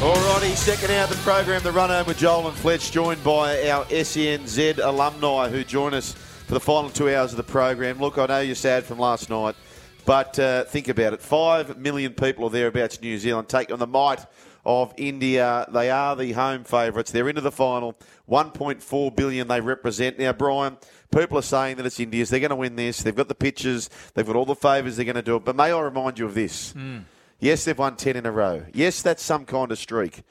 Alrighty, second hour of the program, the run home with Joel and Fletch, joined by our SENZ alumni who join us for the final two hours of the program. Look, I know you're sad from last night, but uh, think about it. Five million people or thereabouts in New Zealand take on the might of India. They are the home favourites. They're into the final. 1.4 billion they represent. Now, Brian, people are saying that it's India's. They're going to win this. They've got the pitches. They've got all the favours. They're going to do it. But may I remind you of this? Yes, they've won 10 in a row. Yes, that's some kind of streak.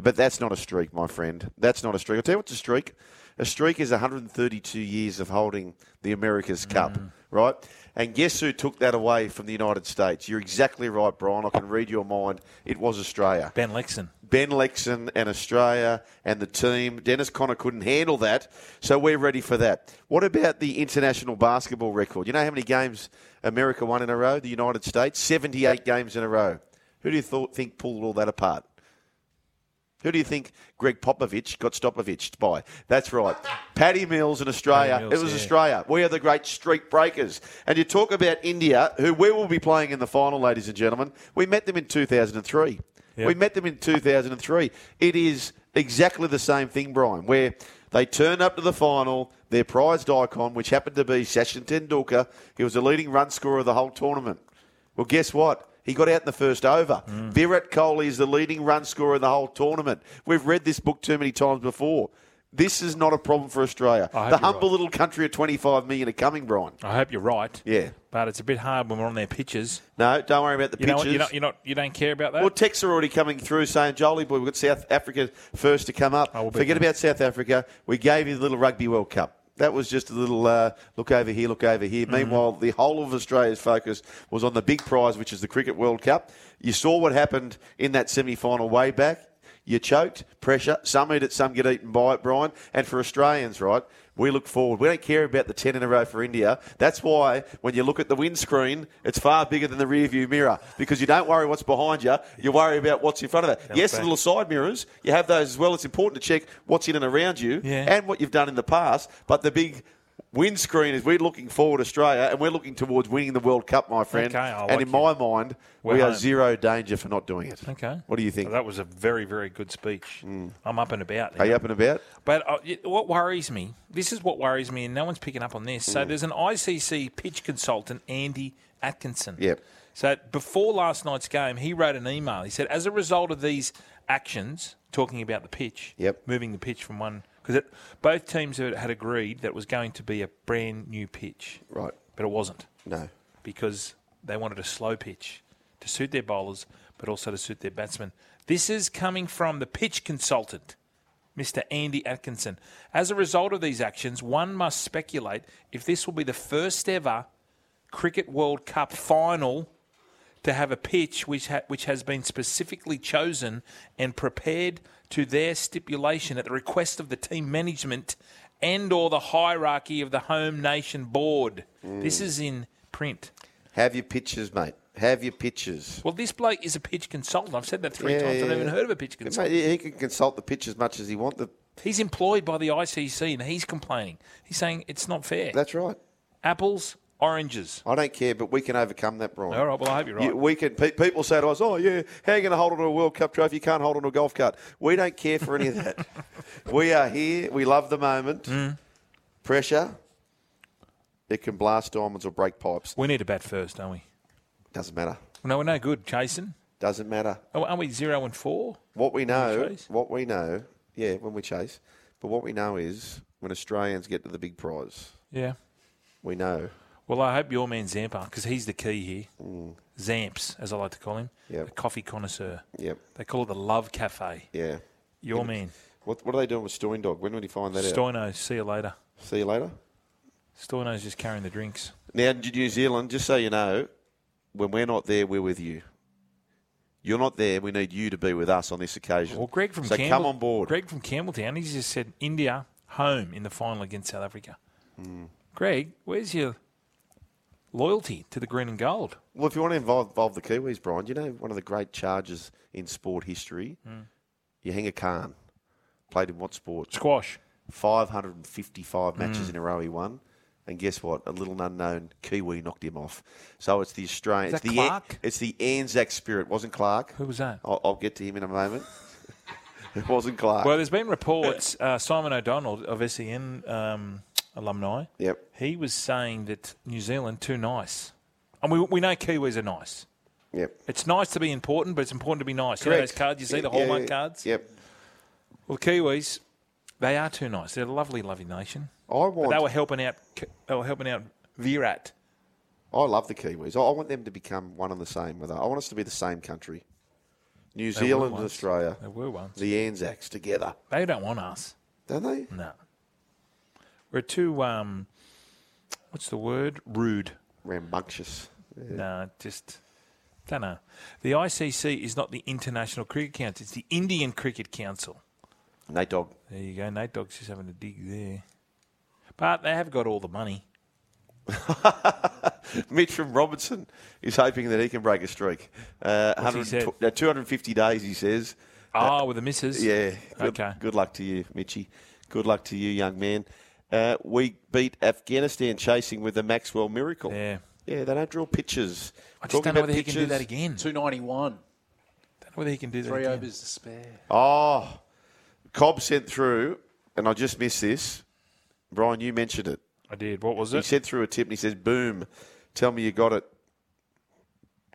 But that's not a streak, my friend. That's not a streak. I'll tell you what's a streak. A streak is 132 years of holding the America's Cup, mm. right? And guess who took that away from the United States? You're exactly right, Brian. I can read your mind. It was Australia. Ben Lexcen. Ben Lexcen and Australia and the team. Dennis Conner couldn't handle that, so we're ready for that. What about the international basketball record? You know how many games America won in a row? The United States? 78 games in a row. Who do you thought, think pulled all that apart? Who do you think Gregg Popovich got Stopovich by? That's right. Paddy Mills in Australia. Mills, it was yeah. Australia. We are the great streak breakers. And you talk about India, who we will be playing in the final, ladies and gentlemen. We met them in 2003. Yep. We met them in 2003. It is exactly the same thing, Brian, where they turn up to the final, their prized icon, which happened to be Sachin Tendulkar. He was the leading run scorer of the whole tournament. Well, guess what? He got out in the first over. Mm. Virat Kohli is the leading run scorer of the whole tournament. We've read this book too many times before. This is not a problem for Australia. The humble right. little country of 25 million are coming, Brian. I hope you're right. Yeah. But it's a bit hard when we're on their pitches. No, don't worry about the You know pitches. You're not, you're not, you don't care about that? Well, texts are already coming through saying, Jolie boy, we've got South Africa first to come up. Forget them. about South Africa. We gave you the little Rugby World Cup. That was just a little uh, look over here, look over here. Mm-hmm. Meanwhile, the whole of Australia's focus was on the big prize, which is the Cricket World Cup. You saw what happened in that semi final way back. You choked, pressure. Some eat it, some get eaten by it, Brian. And for Australians, right, we look forward. We don't care about the 10 in a row for India. That's why when you look at the windscreen, it's far bigger than the rear view mirror because you don't worry what's behind you. You worry about what's in front of that. Yes, the little side mirrors, you have those as well. It's important to check what's in and around you Yeah. and what you've done in the past. But the big windscreen is we're looking forward Australia and we're looking towards winning the World Cup, my friend. Okay, I and like in you. my mind, We're we are zero danger for not doing it. Okay. What do you think? That was a very, very good speech. I'm up and about. Are you up and about? But uh, what worries me, this is what worries me, and no one's picking up on this. Mm. So there's an ICC pitch consultant, Andy Atkinson. Yep. So before last night's game, he wrote an email. He said, as a result of these actions, talking about the pitch, Yep. moving the pitch from one, because both teams had agreed that it was going to be a brand new pitch, Right. but it wasn't No. because they wanted a slow pitch to suit their bowlers, but also to suit their batsmen. This is coming from the pitch consultant, Mr. Andy Atkinson. As a result of these actions, one must speculate if this will be the first ever Cricket World Cup final to have a pitch which ha- which has been specifically chosen and prepared to their stipulation at the request of the team management and or the hierarchy of the home nation board. This is in print. Have your pictures, mate. Have your pitches. Well, this bloke is a pitch consultant. I've said that three Yeah, times. I've never even yeah. heard of a pitch Mate, consultant. he he can consult the pitch as much as he wants. The, He's employed by the ICC and he's complaining. He's saying it's not fair. that's right. Apples, oranges. I don't care, but we can overcome that, Brian. All right, well, I hope you're right. You- we can. Pe- people say to us, "Oh, yeah, how are you going to hold on to a World Cup trophy? You can't hold on to a golf cart." We don't care for any of that. we are here. We love the moment. Mm. Pressure. It can blast diamonds or break pipes. we need to bat first, don't we? Doesn't matter. No, we're no good Jason. Doesn't matter. Oh, Aren't we zero and four? What we know, chase? what we know, yeah, when we chase, but what we know is when Australians get to the big prize, Yeah. we know. Well, I hope your man Zampa, because he's the key here. Zamps, as I like to call him. Yep. A coffee connoisseur. Yep. They call it the Love Cafe. Yeah. Your man. What, what are they doing with Stoin Dog? When will he find that out? Stoino, see you later. See you later. Stoino's just carrying the drinks. Now, New Zealand, just so you know, when we're not there, we're with you. You're not there. We need you to be with us on this occasion. Well, Greg from so Campbell, come on board. Greg from Campbelltown, he's just said India home in the final against South Africa. Hmm. Greg, where's your loyalty to the green and gold? Well, if you want to involve, involve the Kiwis, Brian, you know one of the great charges in sport history, Hmm. Jahangir Khan played in what sport? Squash. 555 matches Mm. in a row he won. And guess what? A little unknown Kiwi knocked him off. So it's the Australian. It's the An- Clark? it's the Anzac spirit. Wasn't Clark? Who was that? I'll, I'll get to him in a moment. it wasn't Clark. Well, there's been reports. Uh, Simon O'Donnell of SEN um, alumni. Yep. He was saying that New Zealand too nice, and we we know Kiwis are nice. yep. It's nice to be important, but it's important to be nice. You know those cards you see, the Hallmark yeah, cards. Yep. Well, the Kiwis, they are too nice. They're a lovely, lovely nation. I But want. they were helping out. They were helping out Virat. I love the Kiwis. I I want them to become one and the same with us. I want us to be the same country. New They Zealand and. Australia. They were once. The Anzacs together. They don't want us. Don't they? No. We're too. Um, what's the word? Rude. Rambunctious. No, just don't know. The ICC is not the International Cricket Council; it's the Indian Cricket Council. Nate Dog. There you go. Nate Dogg's just having a dig there, but they have got all the money. Mitch from Robertson is hoping that he can break a streak. Uh, What's he 100 uh, 250 days, he says. Oh, with the misses. Yeah. Good, Okay. Good luck to you, Mitchy. Good luck to you, young man. Uh, we beat Afghanistan chasing with the Maxwell miracle. Yeah. Yeah, they don't draw pitches. I just Talking don't know about whether he can do that again. 291. Don't know whether he can do that Three again. overs to spare. Oh, Cobb sent through, and I just missed this. Brian, you mentioned it. I did. What was it? He sent through a tip and he says, boom, tell me you got it.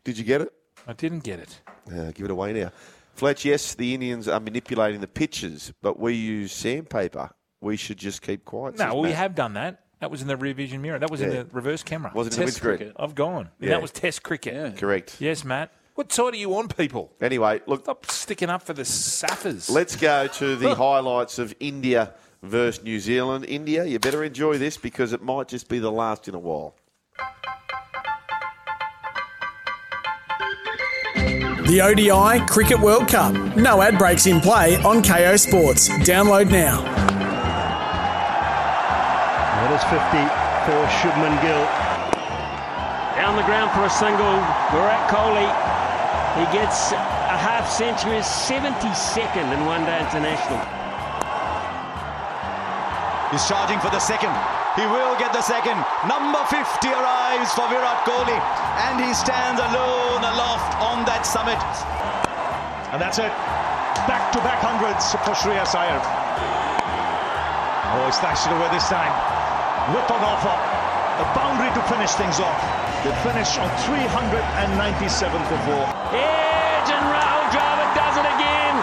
Did you get it? I didn't get it. Uh, give it away now. Fletch, yes, the Indians are manipulating the pitches, but we use sandpaper. We should just keep quiet. No, well, we Matt. have done that. That was in the rear vision mirror. That was in Yeah. the reverse camera. Wasn't in the Test windscreen. cricket. I've gone. Yeah. That was Test cricket. Yeah. Correct. Yes, Matt. What side are you on, people? Anyway, look, Stop sticking up for the Saffers. let's go to the highlights of India versus New Zealand. India, you better enjoy this because it might just be the last in a while. The ODI Cricket World Cup. No ad breaks in play on Kayo Sports. Download now. That is 50 for Shubman Gill. Down the ground for a single. Virat Kohli. He gets a half century, 72nd in one day international. He's charging for the second. He will get the second. Number 50 arrives for Virat Kohli, and he stands alone aloft on that summit. And that's it. Back to back hundreds for Shreyas Iyer. Oh, he's snatched it away this time. Whip on offer. A boundary to finish things off. They finish on 397 for four. Edge and Rahul Dravid does it again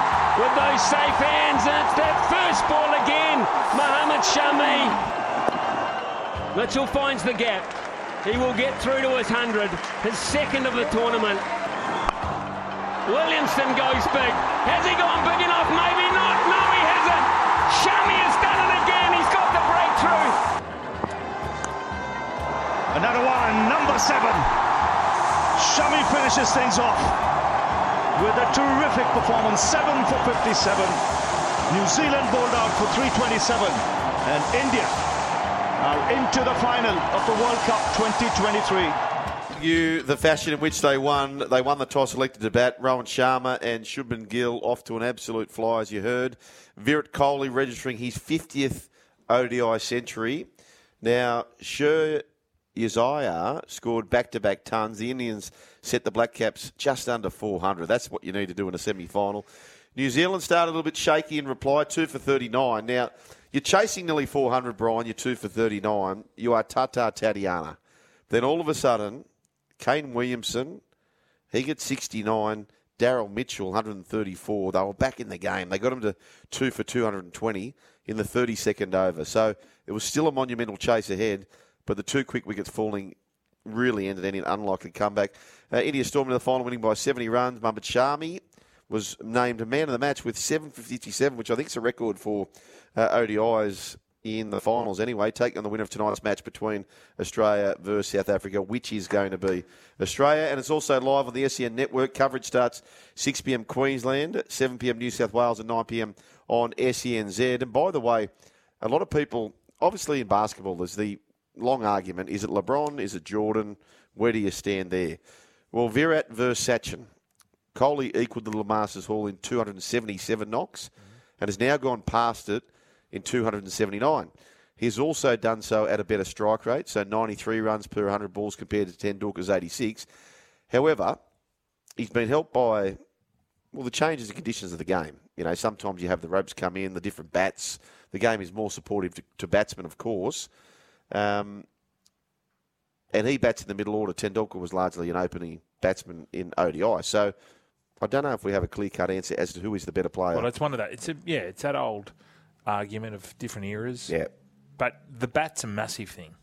with those safe hands. And it's that first ball again. Mohammad Shami. Mitchell finds the gap. He will get through to his 100, his second of the tournament. Williamson goes big. Has he gone big enough? Maybe not. No, seven. Shami finishes things off with a terrific performance, seven for 57. New Zealand bowled out for 327, and India are into the final of the World Cup 2023. You the fashion in which they won. They won the toss, elected to bat. Rohit Sharma and Shubman Gill off to an absolute fly, as you heard. Virat Kohli registering his 50th ODI century. Now, Sher Isaiah scored back-to-back tons. The Indians set the Black Caps just under 400. That's what you need to do in a semi-final. New Zealand started a little bit shaky in reply, two for 39. Now, you're chasing nearly 400, Brian. You're two for 39. You are Tata Tatiana. Then all of a sudden, Kane Williamson, he gets 69. Daryl Mitchell, 134. They were back in the game. They got him to two for 220 in the 32nd over. So it was still a monumental chase ahead, but the two quick wickets falling really ended any unlikely comeback. Uh, India stormed into the final, winning by 70 runs. Mohammad Shami was named man of the match with 757, which I think is a record for uh, ODIs in the finals anyway, taking on the winner of tonight's match between Australia versus South Africa, which is going to be Australia. And it's also live on the SEN network. Coverage starts 6 p.m. Queensland, 7 p.m. New South Wales, and 9 p.m. on SENZ. And by the way, a lot of people, obviously in basketball, there's the long argument is it LeBron, is it Jordan? Where do you stand there? Well, Virat versus Sachin. Kohli equalled the Masters Hall in 277 knocks and has now gone past it in 279. He's also done so at a better strike rate, so 93 runs per 100 balls compared to Tendulkar's 86. However, he's been helped by well the changes and conditions of the game. You know, sometimes you have the ropes come in, the different bats. The game is more supportive to, to batsmen, of course. Um, and he bats in the middle order. Tendulkar was largely an opening batsman in ODI. So I don't know if we have a clear cut answer as to who is the better player. Well, it's one of that. It's a yeah. It's that old argument of different eras. yeah, But the bat's a massive thing.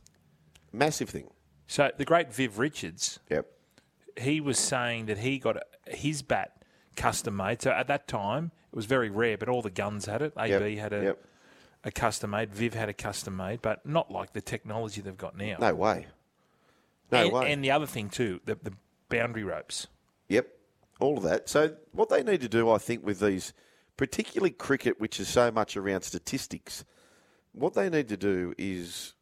massive thing. So the great Viv Richards, Yep. he was saying that he got his bat custom made. So at that time, it was very rare, but all the guns had it. AB Yep. had a, Yep. A custom made. Viv had a custom made, but not like the technology they've got now. No way. No and, way. and the other thing too, the, the boundary ropes. Yep, all of that. So what they need to do, I think, with these, particularly cricket, which is so much around statistics, what they need to do is,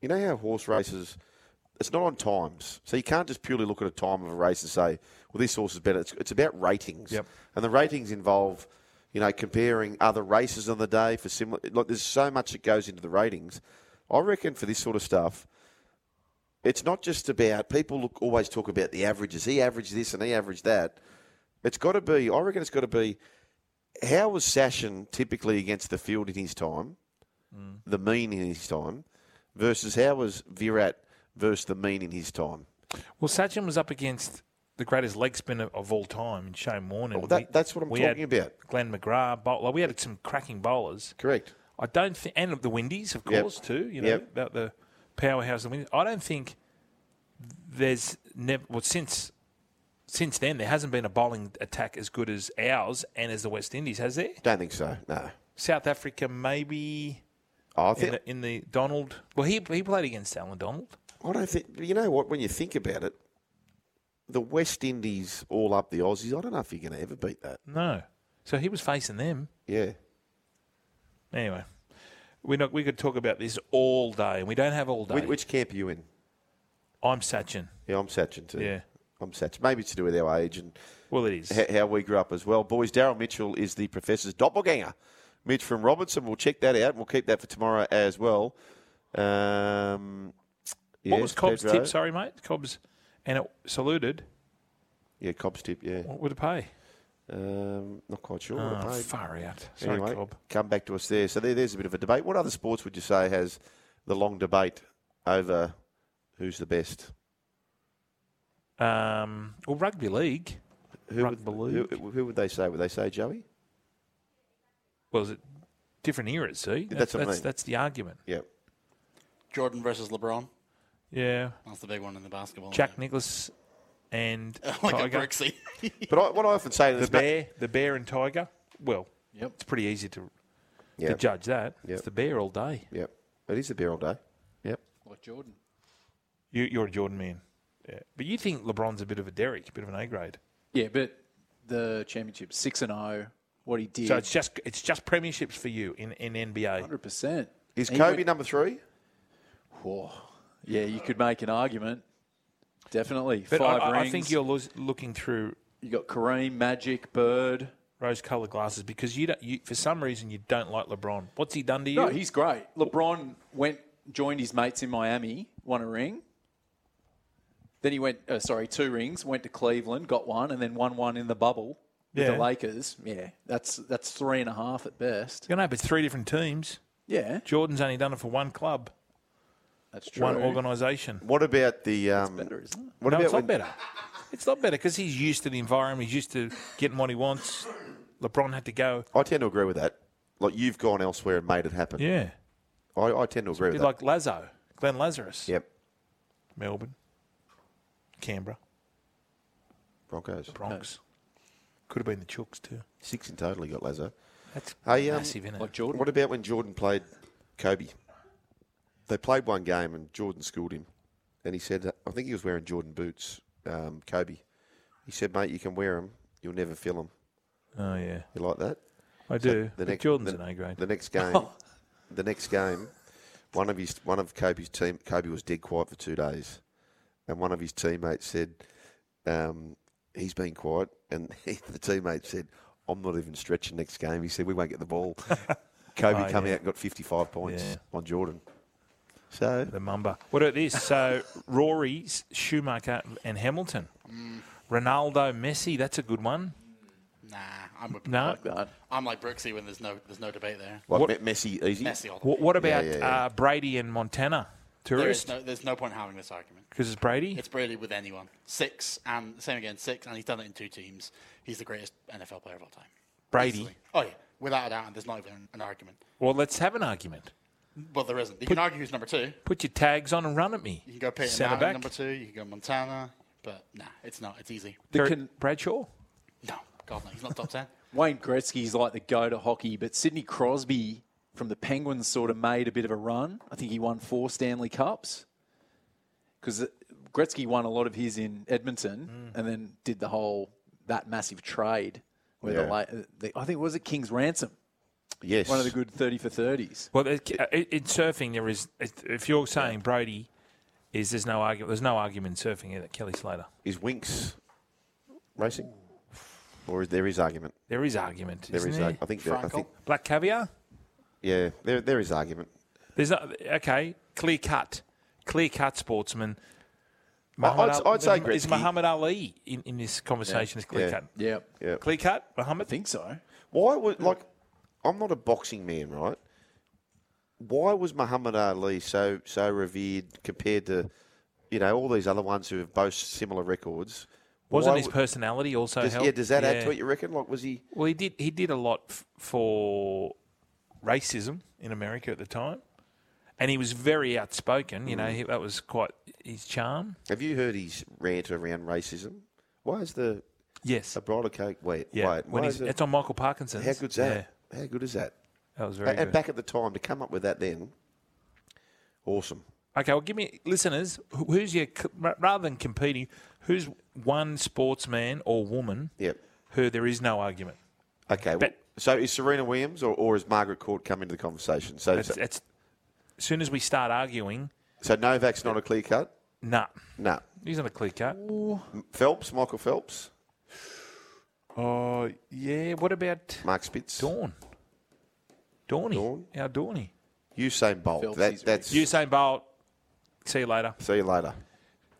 you know how horse races, it's not on times. So you can't just purely look at a time of a race and say, well, this horse is better. It's, it's about ratings. Yep. And the ratings involve, you know, comparing other races on the day for similar. Like, there's so much that goes into the ratings. I reckon for this sort of stuff, it's not just about people look, always talk about the averages. He averaged this and he averaged that. It's got to be. I reckon it's got to be. How was Sachin typically against the field in his time, mm. the mean in his time, versus how was Virat versus the mean in his time? Well, Sachin was up against the greatest leg spinner of all time, in Shane Warne. Well, oh, that- that's what I'm talking about. Glenn McGrath, bowl- like, we had some cracking bowlers. Correct. I don't think, and the Windies, of Yep. course, too. You know Yep. about the powerhouse of the Windies. I don't think there's never. Well, since since then, there hasn't been a bowling attack as good as ours and as the West Indies, has there? Don't think so. No. South Africa, maybe oh, I in think. the, in the Donald. Well, he he played against Allan Donald. I don't think. You know what? When you think about it, the West Indies all up the Aussies. I don't know if you're going to ever beat that. No, so he was facing them. Yeah. Anyway, we not we could talk about this all day, and we don't have all day. Which, which camp are you in? I'm Sachin. Yeah, I'm Sachin too. Yeah. I'm Sachin. Maybe it's to do with our age and Well, it is. h- how we grew up as well. Boys, Daryl Mitchell is the professor's doppelganger. Mitch from Robinson. We'll check that out. And We'll keep that for tomorrow as well. Um, what was Cobb's Pedro. tip? Sorry, mate. Cobb's, and it saluted. Yeah, Cobb's tip. Yeah. What would it pay? Um, not quite sure what Oh, it paid. far out. Sorry, anyway, Cobb. come back to us there. So there, there's a bit of a debate. What other sports would you say has the long debate over who's the best? Um, well, rugby league. Who Rugby would, league. who, who would they say? Would they say Joey? Well, is it different eras? See, That's what I that's, mean. that's the argument. Yep. Jordan versus LeBron. Yeah, That's the big one in the basketball. Jack Nicklaus and like a Tiger. Brixie. But I, what I often say, is the there's no- bear, the bear and Tiger. Well, Yep. it's pretty easy to to judge that. Yep. It's the bear all day. Yep. It is the bear all day. Yep. Like Jordan. You, you're a Jordan man. Yeah, but you think LeBron's a bit of a Derek, a bit of an A grade. Yeah, but the championship six and zero. What he did, So it's just it's just premierships for you in, in NBA. hundred percent. Is Kobe number three? Yeah, you could make an argument. Definitely, But five I, I- rings. think you're lo- looking through you got Kareem, Magic, Bird. rose-colored glasses because you don't. You, for some reason, you don't like LeBron. What's he done to you? No, he's great. LeBron went, joined his mates in Miami, won a ring. Then he went, uh, sorry, two rings. Went to Cleveland, got one, and then won one in the bubble with Yeah. the Lakers. Yeah, that's that's three and a half at best. you know, but three different teams. Yeah, Jordan's only done it for one club, that's true. one organisation. What about the? Um, better, isn't it? What no, about it's not when, better. It's not better because he's used to the environment. He's used to getting what he wants. LeBron had to go. I tend to agree with that. Like you've gone elsewhere and made it happen. Yeah, I, I tend to agree Bit with that. like Lazo, Glenn Lazarus, Yep. Melbourne, Canberra, Broncos. Bronx. Could have been the Chooks too. Six in total. He got Lazo. That's Hey, um, massive, isn't it? Like Jordan. What about when Jordan played Kobe? They played one game and Jordan schooled him, and he said, I think he was wearing Jordan boots, um, Kobe. He said, mate, you can wear them, you'll never feel them. Oh yeah, You like that? I So do. the next- Jordan's the- an A grade. The next game, the next game, one of his one of Kobe's team, Kobe was dead quiet for two days, and one of his teammates said, um, "He's been quiet," and the teammate said, "I'm not even stretching next game." He said, "We won't get the ball." Kobe Oh, come yeah. out and got 55 points Yeah. on Jordan. So the Mamba. What about this? So Rory, Schumacher, and Hamilton. Ronaldo, Messi. That's a good one. Nah, I'm with No. Like that. I'm like Brooksy when there's no there's no debate there. what, What- Messi easy? Messi all the What, what about yeah, yeah. Uh, Brady and Montana? There is Tourist? no there's no point having this argument. Because it's Brady. It's Brady with anyone. Six and same again, six, and he's done it in two teams. He's the greatest NFL player of all time. Brady. Easily. Oh yeah, without a doubt. And there's not even an argument. Well, let's have an argument. Well, there isn't. You can argue who's number two. Put your tags on and run at me. You can go Peyton Centre Manning back. number two. You can go Montana, but nah, it's not. It's easy. The Terry- con- Bradshaw. No, God no, he's not top ten. Wayne Gretzky's like the go to hockey, but Sidney Crosby from the Penguins sort of made a bit of a run. I think he won four Stanley Cups because uh, Gretzky won a lot of his in Edmonton mm. and then did the whole that massive trade where Yeah. the, uh, the I think was it King's Ransom, Yes. one of the good thirty for thirties. Well, in in surfing, there is. If you're saying Brady, is there's no argument. There's no argument in surfing either. Kelly Slater. Is Winx racing? Or is there is argument? There is argument. There isn't is. there? arg- I think. There, I think. Black caviar. Yeah. There there is argument. There's no, okay. Clear cut. Clear cut sportsman. I'd- Muhammad I'd Al- say is Gretzky. Muhammad Ali in, in this conversation is clear Yeah. cut. Yeah, Yeah. Clear cut, Muhammad. I think so. Why would like? I'm not a boxing man, right? Why was Muhammad Ali so so revered compared to, you know, all these other ones who have both similar records? Wasn't Why his personality also Does, help? yeah, does that add Yeah. to it? You reckon? Like, was he? Well, he did. He did a lot f- for racism in America at the time, and he was very outspoken. You know, Mm. he, that was quite his charm. Have you heard his rant around racism? Why is the Yes. a bridal cake? Wait, Yeah. wait. when why he's, it- it's on Michael Parkinson. how good's that? How good is that? That was very and good. And back at the time to come up with that then, awesome. Okay, well, give me listeners. Who's your rather than competing? Who's one sportsman or woman Yep. who there is no argument? Okay. Well, so is Serena Williams or, or is Margaret Court come into the conversation? So, It's, so, it's, as soon as we start arguing, so Novak's not a clear cut. nah, No. he's not a clear cut. Phelps, Michael Phelps, Oh yeah. What about Mark Spitz, Dawn? Dawny, Dawn? our Dawny. Usain Bolt. Phelps That, is that's Usain Bolt. See you later. see you later.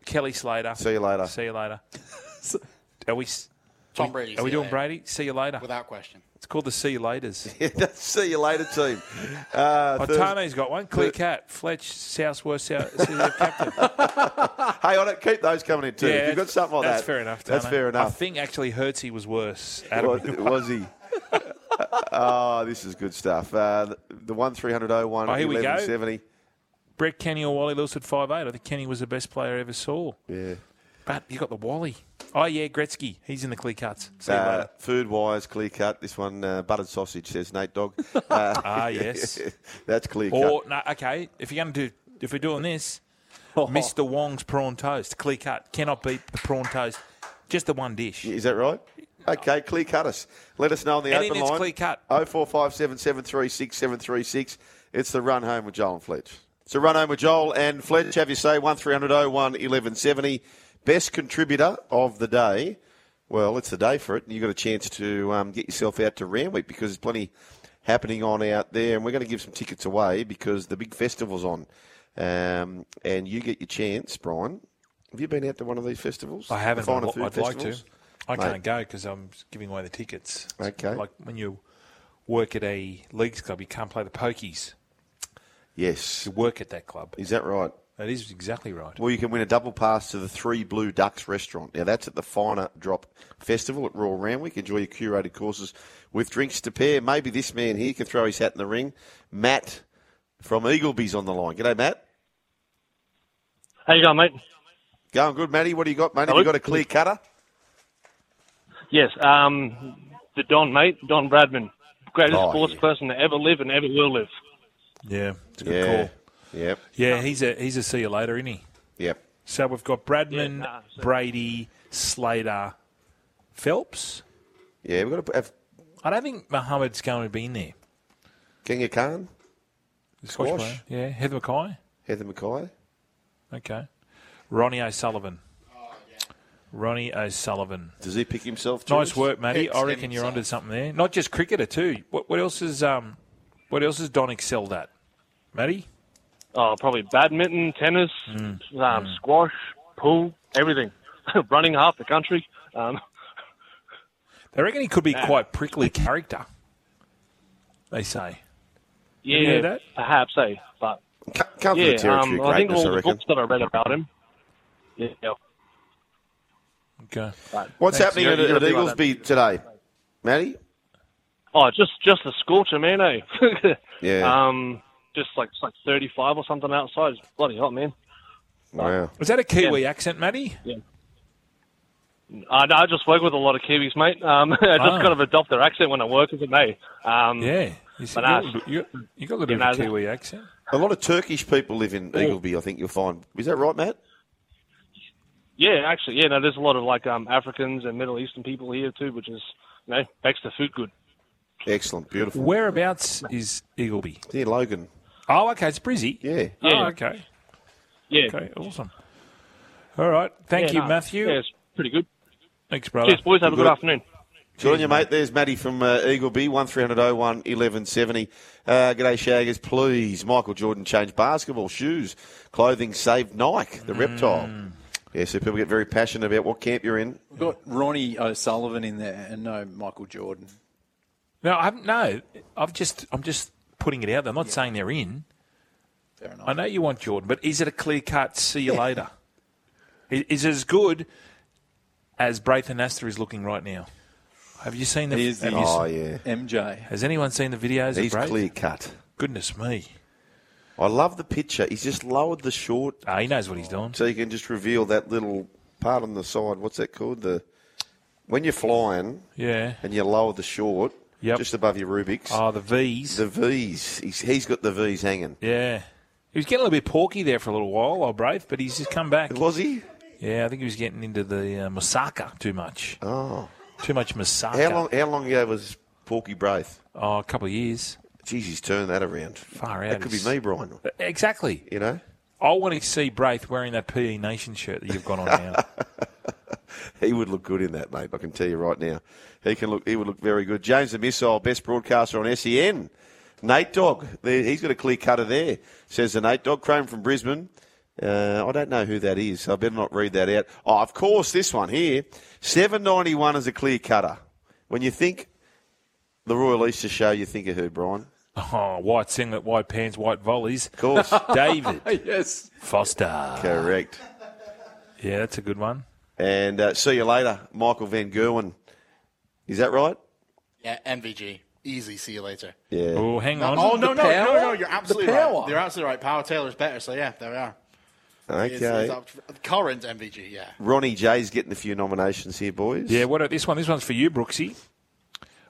Kelly Slater. See you later. See you later. Are we? s- Tom Brady. Are we doing later. Brady? See you later. Without question. It's called the See You Laters. see you later, team. Uh, Oh, Thurs- Tane's got one. Clear cat. Fletch, Southwest, South, South captain. hey, I don't keep those coming in too. if you've got something like that's that, That's fair enough. That's fair enough. I think actually Hertzie was worse. Adam, was, was he? oh, this is good stuff. Uh, the, the one three hundred oh one here we go. eleven seventy. Brett Kenny or Wally Lewis at five eight. I think Kenny was the best player I ever saw. Yeah. But you got the Wally. Oh yeah, Gretzky. He's in the clear cuts. See uh, Food wise, clear cut. This one, uh, buttered sausage says Nate Dog. Uh, ah yes, that's clear or, cut. No, okay, if you're going to do, if we're doing this, oh. Mr. Wong's prawn toast, clear cut, cannot beat the prawn toast. Just the one dish. Is that right? Okay, clear cut us. Let us know on the open line. clear cut. It's the run home with Joel and Fletch. It's a run home with Joel and Fletch. Have you say 01 1170. Best contributor of the day. Well, it's the day for it. and You've got a chance to um, get yourself out to Randwick because there's plenty happening on out there, and we're going to give some tickets away because the big festival's on, um, and you get your chance, Brian. Have you been out to one of these festivals? I haven't. I'd, finer li- food I'd like to. I Mate. can't go because I'm giving away the tickets. Okay. Like when you work at a leagues club, you can't play the pokies. Yes. You work at that club. Is that right? That is exactly right. Well, you can win a double pass to the Three Blue Ducks restaurant. Now, that's at the Finer Drop Festival at Royal Randwick. Enjoy your curated courses with drinks to pair. Maybe this man here can throw his hat in the ring. Matt from Eagleby's on the line. G'day, Matt. How you going, mate? Going good, Matty. What do you got, mate? Have you got a clear cutter? Yes, um, the Don, mate, Don Bradman, greatest Oh, sports yeah. person to ever live and ever will live. Yeah, it's a good Yeah. call. Yep. Yeah, he's a he's a see you later, isn't he? Yep. So we've got Bradman, Yeah, nah, Brady, Slater, Phelps. Yeah, we've got to have I don't think Muhammad's going to be in there. Kenya Khan, The Scotch Squash. Yeah, Heather McKay. Heather McKay. Okay. Ronnie O'Sullivan. Ronnie O'Sullivan. Does he pick himself? Nice Jules? work, Matty. I reckon you're onto something there. Not just cricketer too. What, what else is um, what else has Don excelled at, Matty? Oh, probably badminton, tennis, um, squash, pool, everything. Running half the country. Um, They reckon he could be quite prickly character. They say. yeah, you heard that? perhaps, eh? But Co- Come yeah, to the territory um, of I think greatness, all I the books that I read about him. Yeah, Okay. but, What's Thanks. happening You're- at, you're at a like Eagleby today, Matty? oh, just just a scorcher, man, eh? Yeah. Um, just like it's like 35 or something outside. It's bloody hot, man. wow. Was that a Kiwi accent, Matty? I, I just work with a lot of Kiwis, mate. Um, I just Ah. kind of adopt their accent when I work with them, eh? Um, Yeah. You, see, But uh, you, you, you got a little you bit of a Kiwi accent. A lot of Turkish people live in Eagleby. I think you'll find. Is that right, Matt? Yeah, actually, yeah. No, there's a lot of like um, Africans and Middle Eastern people here too, which is you know makes the food good. Excellent, beautiful. Whereabouts is Eagleby? Near Logan. Oh, okay. It's Brizzy. Yeah. Oh, Yeah. okay. Yeah, Okay. Awesome. All right. Thank Yeah, you, no, Matthew. Yeah, it's pretty good. Thanks, brother. Cheers, boys. Have a good Good. afternoon. Good on you, mate. There's Matty from uh, Eagleby, 1300 01 1170. Uh, g'day, Shaggers. Please, Michael Jordan changed basketball shoes. Clothing saved Nike, the reptile. Yeah, so people get very passionate about what camp you're in. We've got Ronnie O'Sullivan in there and no Michael Jordan. No, I haven't, no. I've just I'm just putting it out there. I'm not saying they're in. Fair enough. I know you want Jordan, but is it a clear cut? See you later. Is, is as good as Braith Anasta is looking right now? Have you seen the? He is the Oh, s- yeah. MJ. Has anyone seen the videos He's of clear cut. Goodness me. I love the picture. He's just lowered the short Ah, he knows what he's doing. so you can just reveal that little part on the side. What's that called? The When you're flying Yeah. and you lower the short Yep. just above your Rubik's, Oh, the V's. the V's. He's, he's got the V's hanging. yeah. He was getting a little bit porky there for a little while, old Braith, but he's just come back. Was he? Yeah, I think he was getting into the uh, Masaka too much. Oh. Too much Masaka. How long, how long ago was Porky Braith? Oh, a couple of years. Jeez, he's turned that around. Far out. That could be me, Brian. Exactly. You know? I want to see Braith wearing that PE Nation shirt that you've got on now. He would look good in that, mate. I can tell you right now. He can look. He would look very good. James the Missile, best broadcaster on SEN. Nate Dog, he's got a clear cutter there. Says the Nate Dog, Chrome from Brisbane. Uh, I don't know who that is, so I better not read that out. Oh, of course, this one here, seven ninety one is a clear cutter. When you think the Royal Easter Show, you think of who, Brian? oh, white singlet, white pants, white volleys. Of course, David yes. Foster. correct. Yeah, that's a good one. And uh, see you later, Michael Van Gerwen. Is that right? Yeah, MVG. Easy. See you later. Yeah. Oh, hang on. Oh no, The no, power? no, no! You're absolutely The power? right. You're absolutely right. Power Taylor's better. So yeah, there we are. He's- he's Okay. up- current MVG. Yeah. Ronnie J's getting a few nominations here, boys. Yeah, what about this one? This one's for you, Brooksy.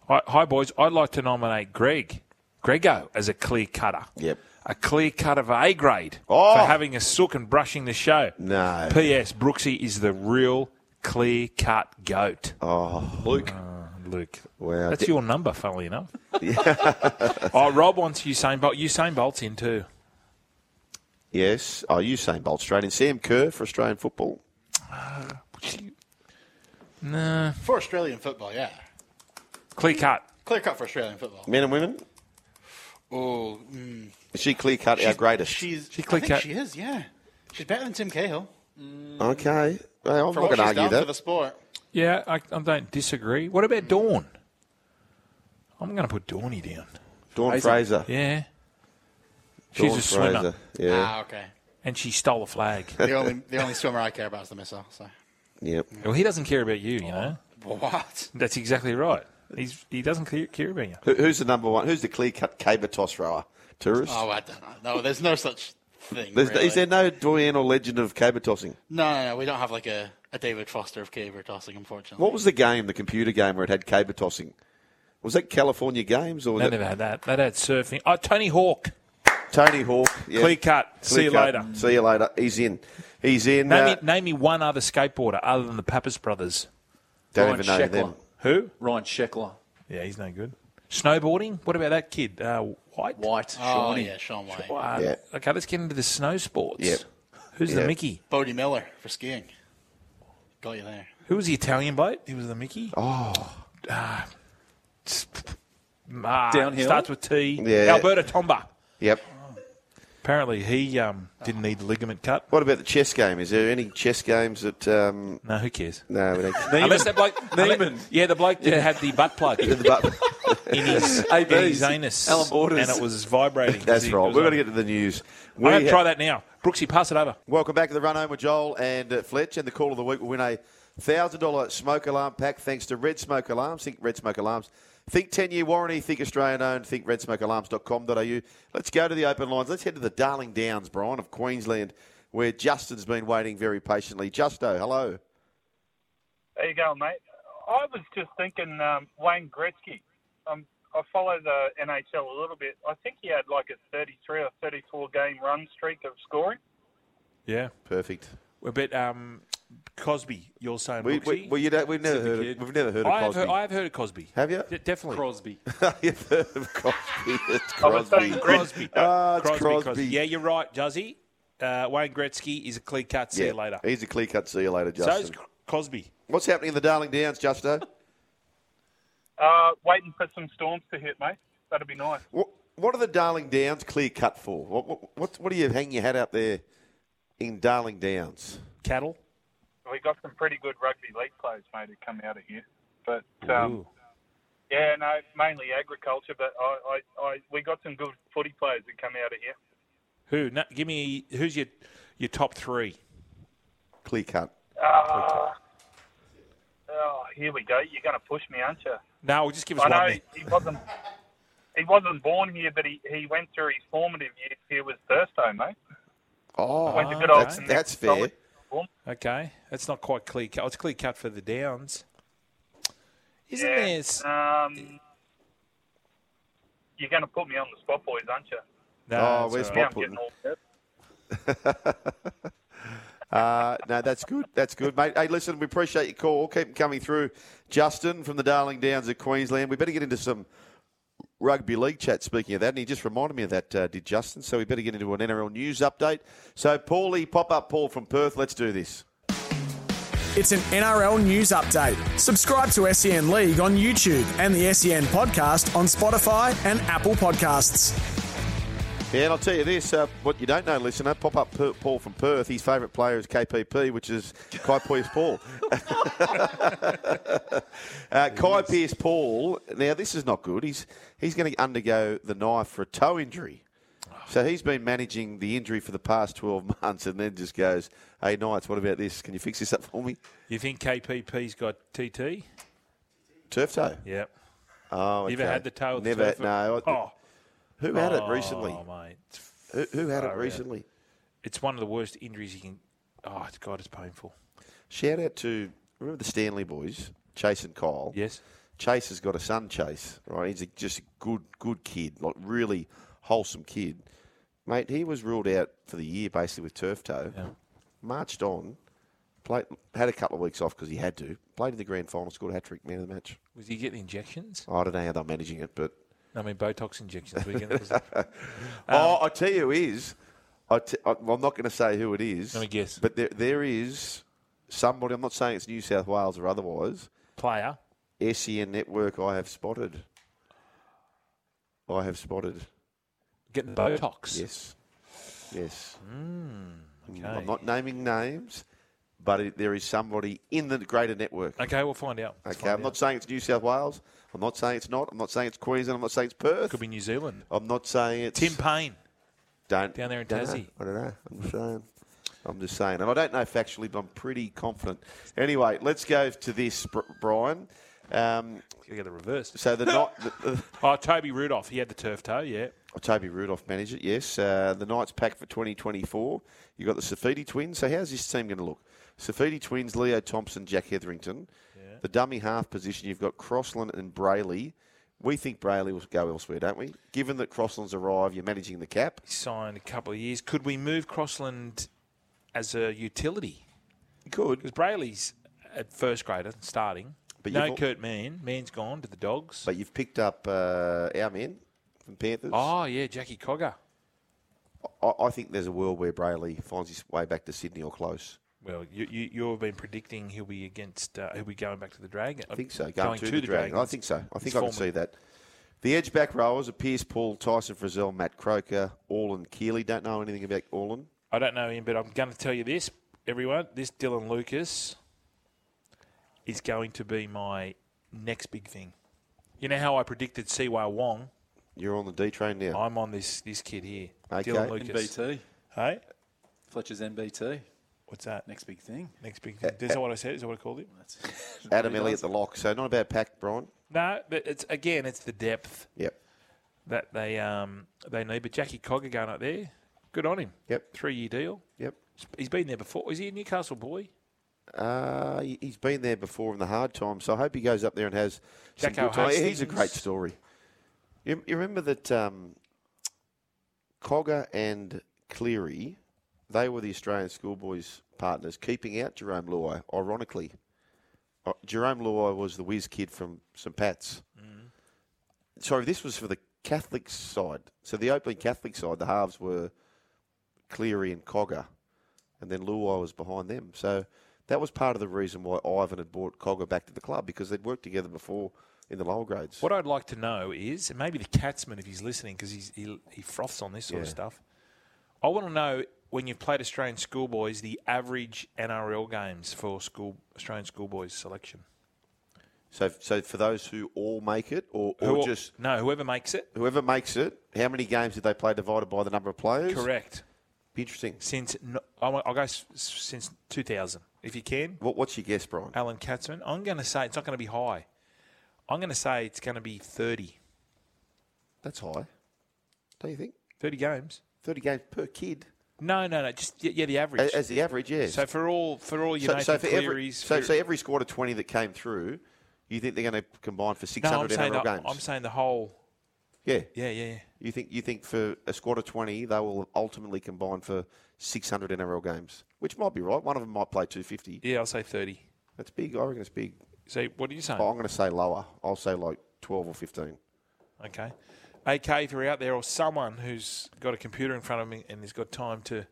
Hi, hi, boys. I'd like to nominate Greg, Grego, as a clear cutter. Yep. A clear cut of A grade Oh. for having a sook and brushing the show. No. P.S. Brooksy is the real clear cut goat. Oh, Luke. Luke. Wow. That's your number, funnily enough. oh, Rob wants Usain Bolt. Usain Bolt's in too. Yes. Oh, Usain Bolt straight in. Sam Kerr for Australian football. Nah. For Australian football, yeah. Clear cut. Clear cut for Australian football. Men and women. Oh, mm, Is she clear cut our greatest? she's. She I clear think cut. she is. Yeah, she's better than Tim Cahill Okay. Well, I'm for not what going to she's argue done for that. the sport. Yeah, I, I don't disagree. What about Dawn? I'm going to put Dawny down. Dawn Fraser. Fraser. Yeah. She's Dawn a swimmer. Fraser. Yeah. Ah, okay. And she stole a flag. The only the only swimmer I care about is the missile. So Yep. well, he doesn't care about you, you know. what? That's exactly right. He's He doesn't care, care about you. Who, who's the number one? Who's the clear cut caber toss rower? Tourist. Oh, I don't know. No, there's no such thing. There's, really. Is there no doyen or legend of caber tossing? No, no, no. We don't have like a, a David Foster of caber tossing, unfortunately. What was the game, the computer game where it had caber tossing? Was that California Games or was They that? never had that. They had surfing. Oh, Tony Hawk. Tony Hawk. Yeah. Clear cut. See you cut. later. See you later. He's in. He's in. Name, uh, me, name me one other skateboarder other than the Pappas brothers. don't Ryan even know Sheckler. them. Who? Ryan Sheckler. Yeah, he's no good. Snowboarding? What about that kid? Uh, White? White. Oh, Shawnee. yeah, Shaun White. Uh, Yeah. Okay, let's get into the snow sports. Yep. Who's Yeah. the Mickey? Bode Miller for skiing. Got you there. Who was the Italian bloke? He was the Mickey. Oh, Ah, ah, Downhill? Starts with T. Yeah. Alberto Tomba. yep. Apparently, he um, didn't need the ligament cut. What about the chess game? Is there any chess games that? Um, No, who cares? no, we don't. Unless that bloke, Niemann. unless- yeah, the bloke that had the butt plug in But- his, ABs. in his anus, Alan Borders. and it was vibrating. That's right. We've got to get to the news. I'm going We to try that now. Brooksy, pass it over. Welcome back to the run home with Joel and uh, Fletch. And the call of the week will win a thousand dollar smoke alarm pack thanks to Red Smoke Alarms. Think Red Smoke Alarms. Think 10 year warranty. Think Australian owned. Think redsmokealarms.com.au. Let's go to the open lines. Let's head to the Darling Downs, Brian, of Queensland, where Justin's been waiting very patiently. Justo, hello. There you go, mate. I was just thinking um, Wayne Gretzky. Um, I follow the NHL a little bit. I think he had like a 33 or 34 game run streak of scoring. Yeah. Perfect. A bit um, Cosby, you're saying We, we, well, you don't, we've, never heard. Of, kid. we've never heard of I, have Cosby. heard, I have heard of Cosby. Have you? D- definitely. Crosby. You've heard of Crosby. It's Crosby. Crosby. Ah, it's Crosby, Crosby. Yeah, you're right, Juzzy. Uh, Wayne Gretzky is a clear cut. See Yeah, you later. He's a clear cut. See you later, Justin. So is Cosby. What's happening in the Darling Downs, Justo? Uh, waiting for some storms to hit, mate. That'd be nice. What, what are the Darling Downs clear cut for? What, what, what, what do you hang your hat out there in Darling Downs? Cattle. We got some pretty good rugby league players, mate, who come out of here. But um, Ooh. yeah, no, mainly agriculture. But I, I, I, we got some good footy players who come out of here. Who? No, give me who's your your top three? Clear cut. Uh, oh, here we go. You're going to push me, aren't you? No, just give us I one. know he wasn't. He wasn't born here, but he, he went through his formative years here with Thursto, mate. Oh, Went to good old that's, St. that's Nicholas fair. College. Okay, that's not quite clear cut. It's clear cut for the Downs. Isn't Yeah. there? s- Um, you're going to put me on the spot, boys, aren't you? No, Oh, it's where's all right. I'm getting all set. Uh, no, that's good. That's good, mate. Hey, listen, we appreciate your call. Keep them coming through. Justin from the Darling Downs of Queensland. We better get into some rugby league chat. Speaking of that, and he just reminded me of that, uh, did Justin? So we better get into an NRL news update. So, Paulie, pop up Paul from Perth. Let's do this. It's an NRL news update. Subscribe to SEN League on YouTube and the SEN podcast on Spotify and Apple Podcasts. Yeah, and I'll tell you this: uh, what you don't know, listener, pop up Per- Paul from Perth. His favourite player is KPP, which is Kai Pearce-Paul. uh, Kai Pearce-Paul. Now, this is not good. He's he's going to undergo the knife for a toe injury. So he's been managing the injury for the past 12 months and then just goes, hey, Knights, what about this? Can you fix this up for me? You think KPP's got TT? Turf toe? Yep. Oh, You ever had the toe? Never. turf? No. I- Oh, Who had it Oh, recently? mate. Who, who had it out. recently? It's one of the worst injuries you can. Oh, it's God, it's painful. Shout out to remember the Stanley boys, Chase and Kyle. Yes. Chase has got a son, Chase. Right, he's a, just a good, good kid, like really wholesome kid. Mate, he was ruled out for the year basically with turf toe. Yeah. Marched on, played, had a couple of weeks off because he had to. Played in the grand final, scored a hat trick, man of the match. Was he getting injections? I don't know how they're managing it, but I mean, Botox injections. Weekend. It? Um, oh, I tell you, is I t- I, well, I'm not going to say who it is. Let me guess. But there, there is somebody. I'm not saying it's New South Wales or otherwise. Player. SEN network. I have spotted. I have spotted. Getting uh, Botox. Yes. Yes. Hmm, mm, okay. I'm not naming names, but it, there is somebody in the greater network. Okay, we'll find out. Let's Okay, find I'm not saying it's New South Wales. I'm not saying it's not. I'm not saying it's Queensland. I'm not saying it's Perth. Could be New Zealand. I'm not saying it's Tim Payne. Don't down there in don't know. Tassie. I don't know. I'm just saying. I'm just saying, and I don't know factually, but I'm pretty confident. Anyway, let's go to this, Brian. Um, You get the reverse. so the the, Oh, Toby Rudolf. He had the turf toe. Yeah. Toby Rudolf managed it. Yes, uh, the Knights pack for 2024. You got the Saifiti twins. So how's this team going to look? Saifiti twins, Leo Thompson, Jack Hetherington. The dummy half position, you've got Crossland and Brailey We think Brailey will go elsewhere, don't we? Given that Crossland's arrived, you're managing the cap. He signed a couple of years. Could we move Crossland as a utility? Could. Because Brailey's at first grader starting. But no Kurt Mann. Mann's gone to the Dogs. But you've picked up uh, our men from Panthers. oh, yeah, Jackie Cogger. I, I think there's a world where Brailey finds his way back to Sydney or close. Well, you, you, you've been predicting he'll be against, uh, he'll be going back to the Dragon. I think so. Going, to, the, Dragon. I think so. I think I can see that. The edge back rowers are Pearce-Paul, Tyson Frizell, Matt Croker, Orlan Keeley. Don't know anything about Orlan. I don't know him, but I'm going to tell you this, everyone. This Dylan Lucas is going to be my next big thing. You know how I predicted Siwa Wong? You're on the D train now. I'm on this this kid here, Okay. Dylan Lucas. NBT. Hey, Fletcher's NBT. What's that? Next big thing. Next big thing. Is that what I said? Is that what I called it? Adam Elliott, the lock. So not a bad pack, Brian. No, but it's again, it's the depth Yep. that they um they need. But Jackie Cogger going up there, good on him. Yep. Three year deal. Yep. He's been there before. Is he a Newcastle boy? Uh, he- he's been there before in the hard times, so I hope he goes up there and has some good time. He's a great story. You, you remember that um, Cogger and Cleary, they were the Australian schoolboys partners, keeping out Jarome Luai, ironically. Uh, Jarome Luai was the whiz kid from St Pat's. Sorry, this was for the Catholic side. So the opening Catholic side, the halves were Cleary and Cogger, and then Luai was behind them. So that was part of the reason why Ivan had brought Cogger back to the club because they'd worked together before in the lower grades. What I'd like to know is, and maybe the Catsman, if he's listening, because he, he froths on this sort of stuff. I want to know when you've played Australian schoolboys, the average NRL games for school Australian schoolboys selection. So, so for those who all make it, or, or Who- just no, whoever makes it. whoever makes it, how many games did they play divided by the number of players? Correct. Be interesting. Since I'll, I'll go since 2000, if you can. What, what's your guess, Brian? Alan Katzman. I'm going to say it's not going to be high. I'm going to say it's going to be 30. That's high. Don't you think? 30 games. 30 games per kid. No, no, no. Just yeah, the average. As, as the average, yes. So for all for all your so, so for every, so, so every squad of 20 that came through, you think they're going to combine for 600 I'm saying, NRL the, games? I'm saying the whole. yeah. Yeah, yeah, yeah. You think you think for a squad of 20, they will ultimately combine for 600 NRL games, which might be right. One of them might play 250. Yeah, I'll say 30. That's big. I reckon it's big. So what are you saying? Oh, I'm going to say lower. I'll say like 12 or 15. Okay. AK, if you're out there or someone who's got a computer in front of me and has got time to.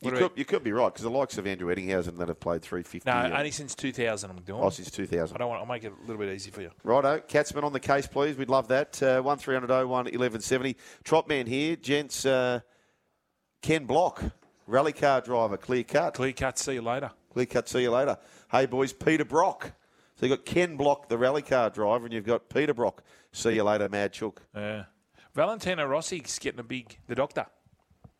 You could, you could be right because the likes of Andrew Ettingshausen that have played 350. No, only since 2000 I'm doing. oh, since 2000. I don't want. I'll make it a little bit easy for you. Righto, Catsman on the case, please. We'd love that. Uh, one three hundred oh one eleven seventy. Trotman here, gents. Uh, Ken Block, rally car driver, clear cut. Clear cut. See you later. Clear cut. See you later. Hey boys, Peter Brock. So you've got Ken Block, the rally car driver, and you've got Peter Brock. See you later, Mad Chook. Yeah. Valentino Rossi's getting a big. The doctor.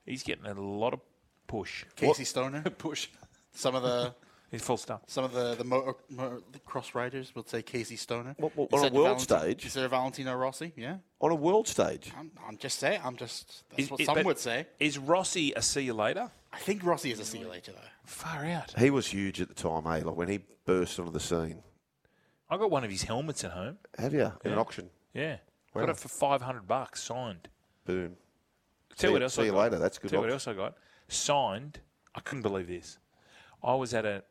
He's getting a lot of push. Casey Stoner. Push. Some of the He's full stop. some of the the motor, motor the cross riders would say Casey Stoner. What- what- on a world Valenti- stage? You said Valentino Rossi, yeah. On a world stage. I'm, I'm just saying. I'm just. That's Is- what is- some would say. Is Rossi a see you later? I think Rossi is a see you later though. Far out. He was huge at the time, eh? Like when he burst onto the scene. I got one of his helmets at home. Have you? In an auction. Yeah. Wow. Got it for 500 bucks signed. Boom. Tell See you what else see I you got. later. That's good Tell what else I got. Signed. I couldn't believe this. I was at a.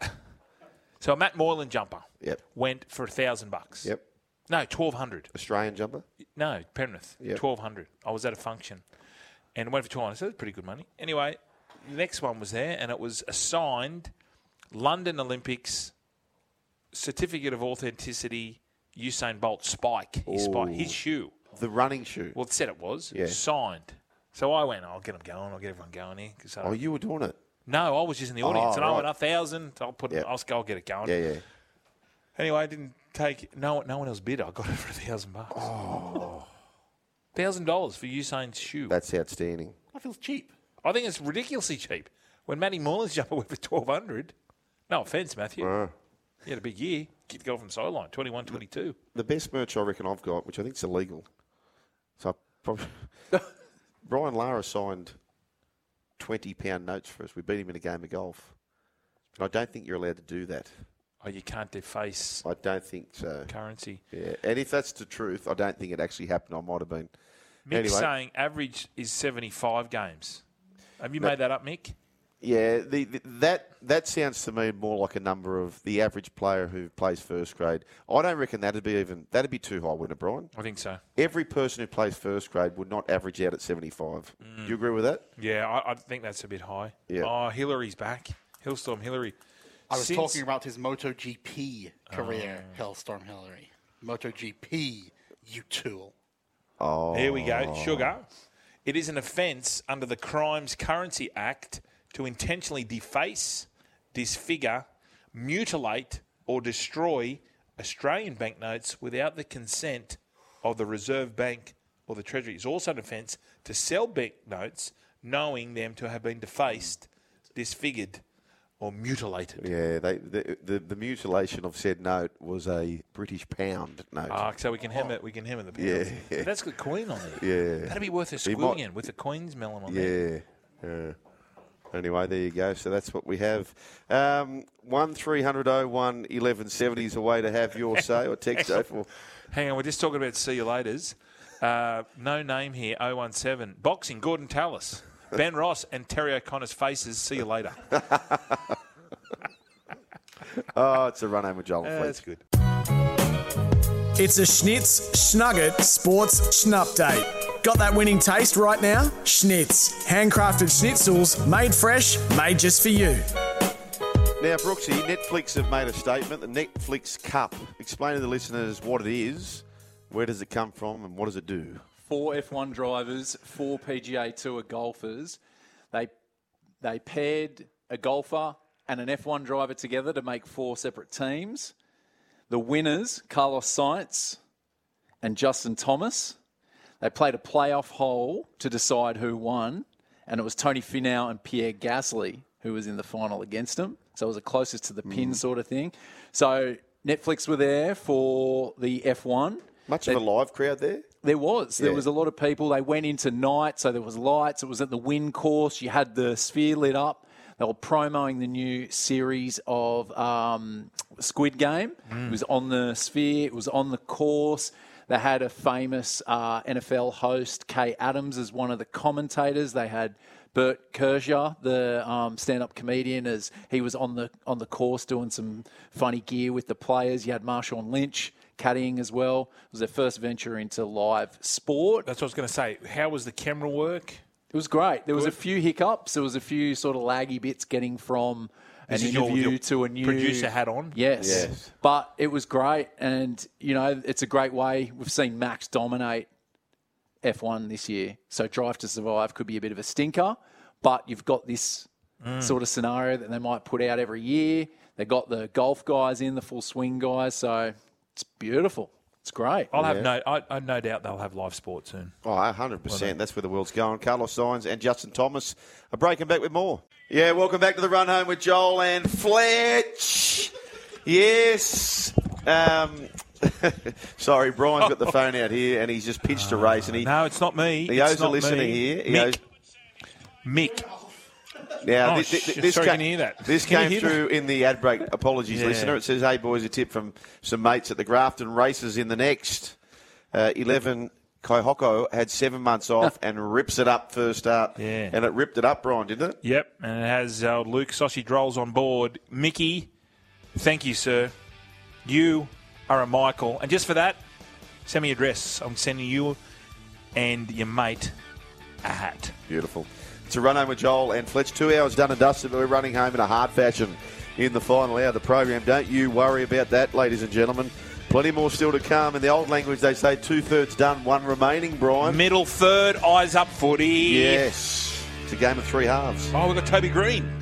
so a Matt Moylan jumper. Yep. Went for a thousand bucks. Yep. No, twelve hundred. Australian jumper. No, Penrith. Yep. Twelve hundred. I was at a function, and went for twelve hundred. So that's pretty good money. Anyway, the next one was there, and it was a signed London Olympics certificate of authenticity. Usain Bolt spike. His spike. His shoe. The running shoe. Well, it said it was Yeah. signed. So I went. I'll get them going. I'll get everyone going here. 'cause I Oh, you were doing it. no, I was just in the audience, Oh, and I went a thousand. I'll put. Yeah. I'll, I'll get it going. Yeah, yeah. Anyway, I didn't take. No, no one else bid. I got it for a thousand bucks. Oh. Thousand dollars for Usain's shoe. That's outstanding. That feels cheap. I think it's ridiculously cheap. When Matty Moylan's jumper went for twelve hundred. No offense, Matthew. Uh, He had a big year. Kid go from sideline 21 22. the best merch I reckon I've got, which I think is illegal. So I probably Brian Lara signed twenty pound notes for us. We beat him in a game of golf, and I don't think you're allowed to do that. Oh, you can't deface I don't think so. currency. Yeah, and if that's the truth, I don't think it actually happened. I might have been. Mick's anyway, saying average is 75 games. Have you That- made that up, Mick? Yeah, the, the, that that sounds to me more like a number of the average player who plays first grade. I don't reckon that'd be even that'd be too high, wouldn't it, Brian? I think so. Every person who plays first grade would not average out at seventy-five. Do you agree with that? Yeah, I, I think that's a bit high. Yeah. Oh, Hillary's back. Hillstorm Hillary. I was Since- talking about his MotoGP career, oh. Hellstorm Hillary. MotoGP, you tool. Oh, There we go. Sugar. It is an offence under the Crimes Currency Act to intentionally deface, disfigure, mutilate, or destroy Australian banknotes without the consent of the Reserve Bank or the Treasury. It's also an offence to sell banknotes knowing them to have been defaced, disfigured, or mutilated. Yeah, they, the, the the mutilation of said note was a British pound note. Ah, so we can hem it. We can hem it the pound. Yeah, yeah. That's got Queen on there. Yeah. that'd be worth a He might- squillion with the Queen's melon on there. Yeah. Anyway, there you go. So that's what we have. Um, one three hundred oh one eleven seventy is a way to have your say or text oh four. Hang on, we're just talking about see you laters. Uh, no name here. 017 boxing. Gordon Tallis, Ben Ross, and Terry O'Connor's faces. See you later. Oh, it's a run home with Joel and that's good. It's a Schnitz Schnugget Sports schnup Schnupdate. Got that winning taste right now? Schnitz. Handcrafted schnitzels, made fresh, made just for you. Now, Brooksy, Netflix have made a statement. The Netflix Cup. Explain to the listeners what it is, where does it come from, and what does it do? four F1 drivers, four PGA Tour golfers. They they paired a golfer and an F1 driver together to make four separate teams. The winners, Carlos Sainz and Justin Thomas, they played a playoff hole to decide who won, and it was Tony Finau and Pierre Gasly who was in the final against them. So it was the closest to the pin mm. sort of thing. So Netflix were there for the F1. Much of a live crowd there. There was. There was a lot of people. They went into night, so there was lights. It was at the Wynn course. You had the sphere lit up. They were promoting the new series of um, Squid Game. It was on the sphere. It was on the course. They had a famous uh, NFL host, Kay Adams, as one of the commentators. They had Bert Kreischer, the um, stand-up comedian, as he was on the on the course doing some funny gear with the players. You had Marshawn Lynch caddying as well. It was their first venture into live sport. That's what I was going to say. How was the camera work? It was great. There was a few hiccups. There was a few sort of laggy bits getting from an This is your- interview your to a new producer hat on? Yes. Yes. but it was great, and you know it's a great way. We've seen Max dominate F1 this year, so Drive to Survive could be a bit of a stinker, but you've got this Mm. sort of scenario that they might put out every year. They got the golf guys in, the full swing guys, so it's beautiful. It's great. I'll have no. I, I no doubt they'll have live sport soon. Oh, 100%. That's where the world's going. Carlos Sainz and Justin Thomas are breaking back with more. Yeah, welcome back to the run home with Joel and Fletch. Yes. Um, sorry, Brian's got the phone out here and he's just pitched a race and he, No, it's not me. he it's owes a listener me. here. He Mick. owes, Mick. Now, Oh, this, this, this sorry, you hear that? this Can came through in the ad break. Apologies, Yeah. listener. It says, hey, boys, a tip from some mates at the Grafton Races in the next. Uh, 11, Kaihoko had seven months off and rips it up first start. Yeah. And it ripped it up, Brian, didn't it? Yep, and it has uh, Luke Sausage Rolls on board. Mickey, thank you, sir. You are a Michael, and just for that, send me your address. I'm sending you and your mate a hat. Beautiful. It's a run home with Joel and Fletch. Two hours done and dusted, but we're running home in a hard fashion in the final hour of the program. Don't you worry about that, ladies and gentlemen. Plenty more still to come. In the old language, they say two thirds done, one remaining, Brian. Middle third, eyes up footy. Yes. It's a game of three halves. Oh, we've got Toby Green.